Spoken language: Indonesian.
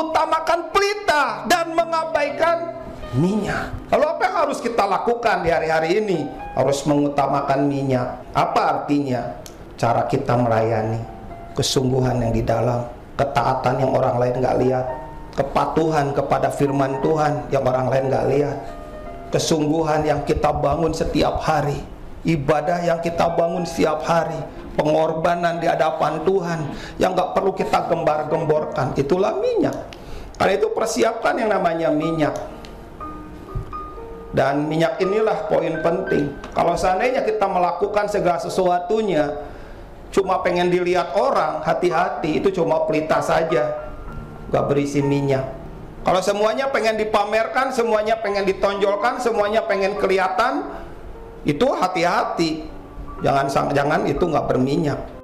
mengutamakan pelita dan mengabaikan minyak. Lalu apa yang harus kita lakukan di hari-hari ini? Harus mengutamakan minyak. Apa artinya? Cara kita melayani, kesungguhan yang di dalam, ketaatan yang orang lain nggak lihat, kepatuhan kepada firman Tuhan yang orang lain nggak lihat, kesungguhan yang kita bangun setiap hari, ibadah yang kita bangun setiap hari, pengorbanan di hadapan Tuhan yang nggak perlu kita gembar-gemborkan, itulah minyak. Karena itu persiapkan yang namanya minyak. Dan minyak inilah poin penting. Kalau seandainya kita melakukan segala sesuatunya cuma pengen dilihat orang, hati-hati itu cuma pelita saja, gak berisi minyak. Kalau semuanya pengen dipamerkan, semuanya pengen ditonjolkan, semuanya pengen kelihatan, itu hati-hati. Jangan jangan itu nggak berminyak.